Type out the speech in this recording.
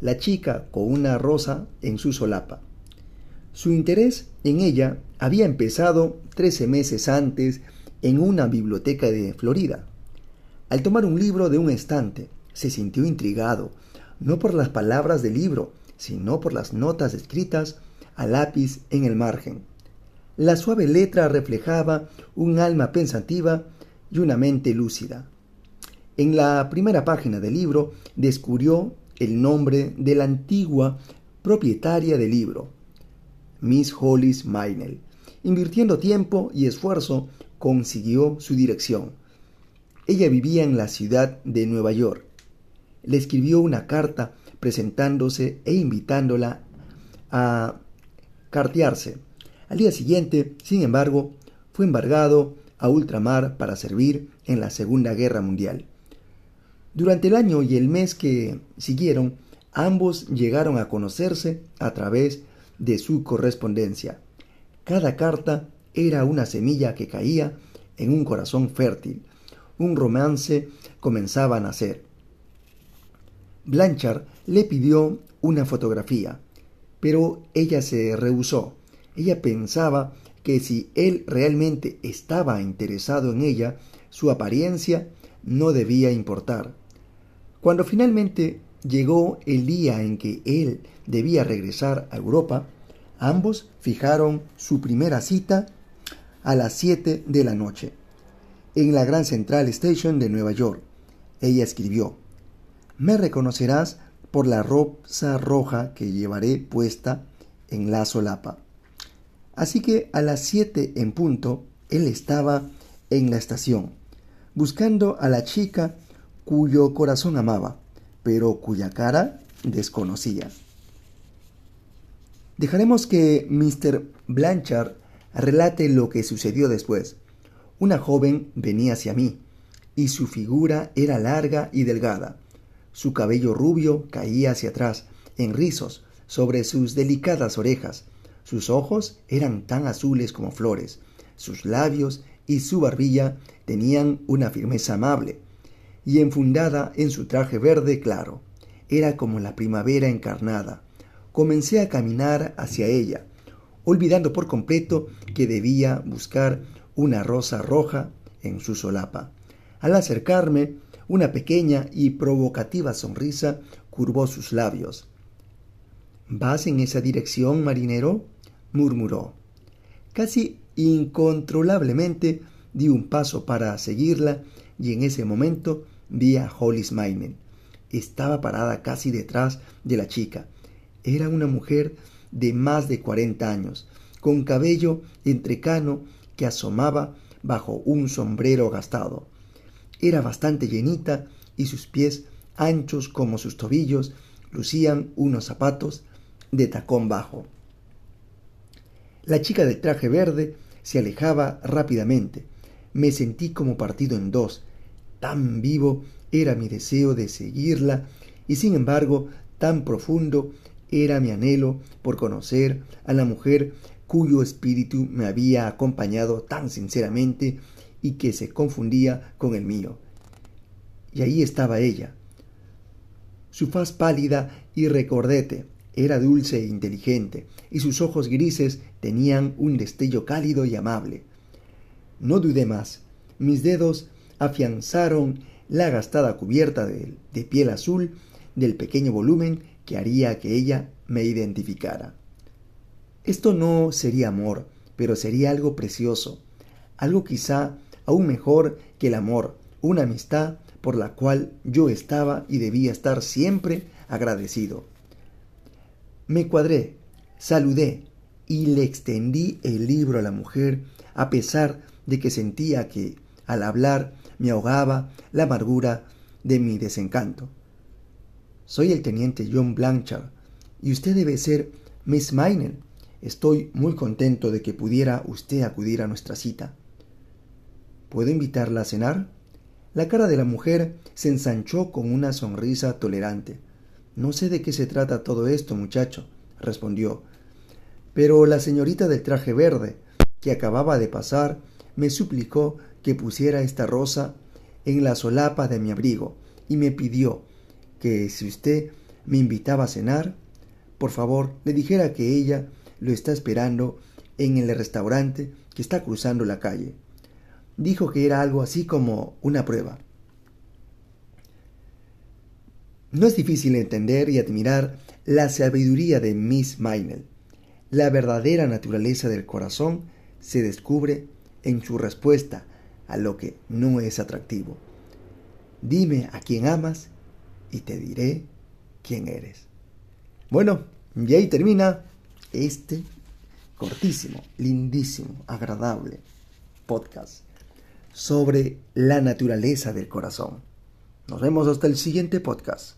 la chica con una rosa en su solapa. Su interés en ella había empezado trece meses antes en una biblioteca de Florida. Al tomar un libro de un estante, se sintió intrigado, no por las palabras del libro, sino por las notas escritas a lápiz en el margen. La suave letra reflejaba un alma pensativa y una mente lúcida. En la primera página del libro descubrió el nombre de la antigua propietaria del libro, Miss Hollis Minell. Invirtiendo tiempo y esfuerzo, consiguió su dirección. Ella vivía en la ciudad de Nueva York. Le escribió una carta presentándose e invitándola a cartearse. Al día siguiente, sin embargo, fue embargado a ultramar para servir en la Segunda Guerra Mundial. Durante el año y el mes que siguieron, ambos llegaron a conocerse a través de su correspondencia. Cada carta era una semilla que caía en un corazón fértil. Un romance comenzaba a nacer. Blanchard le pidió una fotografía, pero ella se rehusó. Ella pensaba que si él realmente estaba interesado en ella, su apariencia no debía importar. Cuando finalmente llegó el día en que él debía regresar a Europa, ambos fijaron su primera cita a las siete de la noche, en la Gran Central Station de Nueva York. Ella escribió, Me reconocerás por la rosa roja que llevaré puesta en la solapa. Así que a las siete en punto, él estaba en la estación, buscando a la chica cuyo corazón amaba, pero cuya cara desconocía. Dejaremos que Mr. Blanchard relate lo que sucedió después. Una joven venía hacia mí, y su figura era larga y delgada. Su cabello rubio caía hacia atrás, en rizos, sobre sus delicadas orejas. Sus ojos eran tan azules como flores. Sus labios y su barbilla tenían una firmeza amable, y enfundada en su traje verde claro. Era como la primavera encarnada, comencé a caminar hacia ella, olvidando por completo que debía buscar una rosa roja en su solapa. Al acercarme, una pequeña y provocativa sonrisa curvó sus labios. ¿Vas en esa dirección, marinero? murmuró. Casi incontrolablemente di un paso para seguirla y en ese momento vi a. Estaba parada casi detrás de la chica, era una mujer de más de cuarenta años, con cabello entrecano que asomaba bajo un sombrero gastado. Era bastante llenita y sus pies, anchos como sus tobillos, lucían unos zapatos de tacón bajo. La chica del traje verde se alejaba rápidamente. Me sentí como partido en dos. Tan vivo era mi deseo de seguirla y sin embargo tan profundo era mi anhelo por conocer a la mujer cuyo espíritu me había acompañado tan sinceramente y que se confundía con el mío. Y ahí estaba ella. Su faz pálida y recordete era dulce e inteligente, y sus ojos grises tenían un destello cálido y amable. No dudé más. Mis dedos afianzaron la gastada cubierta de, piel azul del pequeño volumen que haría que ella me identificara. Esto no sería amor, pero sería algo precioso, algo quizá aún mejor que el amor, una amistad por la cual yo estaba y debía estar siempre agradecido. Me cuadré, saludé y le extendí el libro a la mujer, a pesar de que sentía que, al hablar, me ahogaba la amargura de mi desencanto. Soy el teniente John Blanchard y usted debe ser Miss Minor. Estoy muy contento de que pudiera usted acudir a nuestra cita. ¿Puedo invitarla a cenar? La cara de la mujer se ensanchó con una sonrisa tolerante. No sé de qué se trata todo esto, muchacho, respondió. Pero la señorita del traje verde, que acababa de pasar, me suplicó que pusiera esta rosa en la solapa de mi abrigo y me pidió que si usted me invitaba a cenar, por favor le dijera que ella lo está esperando en el restaurante que está cruzando la calle. Dijo que era algo así como una prueba. No es difícil entender y admirar la sabiduría de Miss Minel. La verdadera naturaleza del corazón se descubre en su respuesta a lo que no es atractivo. Dime a quién amas y te diré quién eres. Bueno, y ahí termina este cortísimo, lindísimo, agradable podcast sobre la naturaleza del corazón. Nos vemos hasta el siguiente podcast.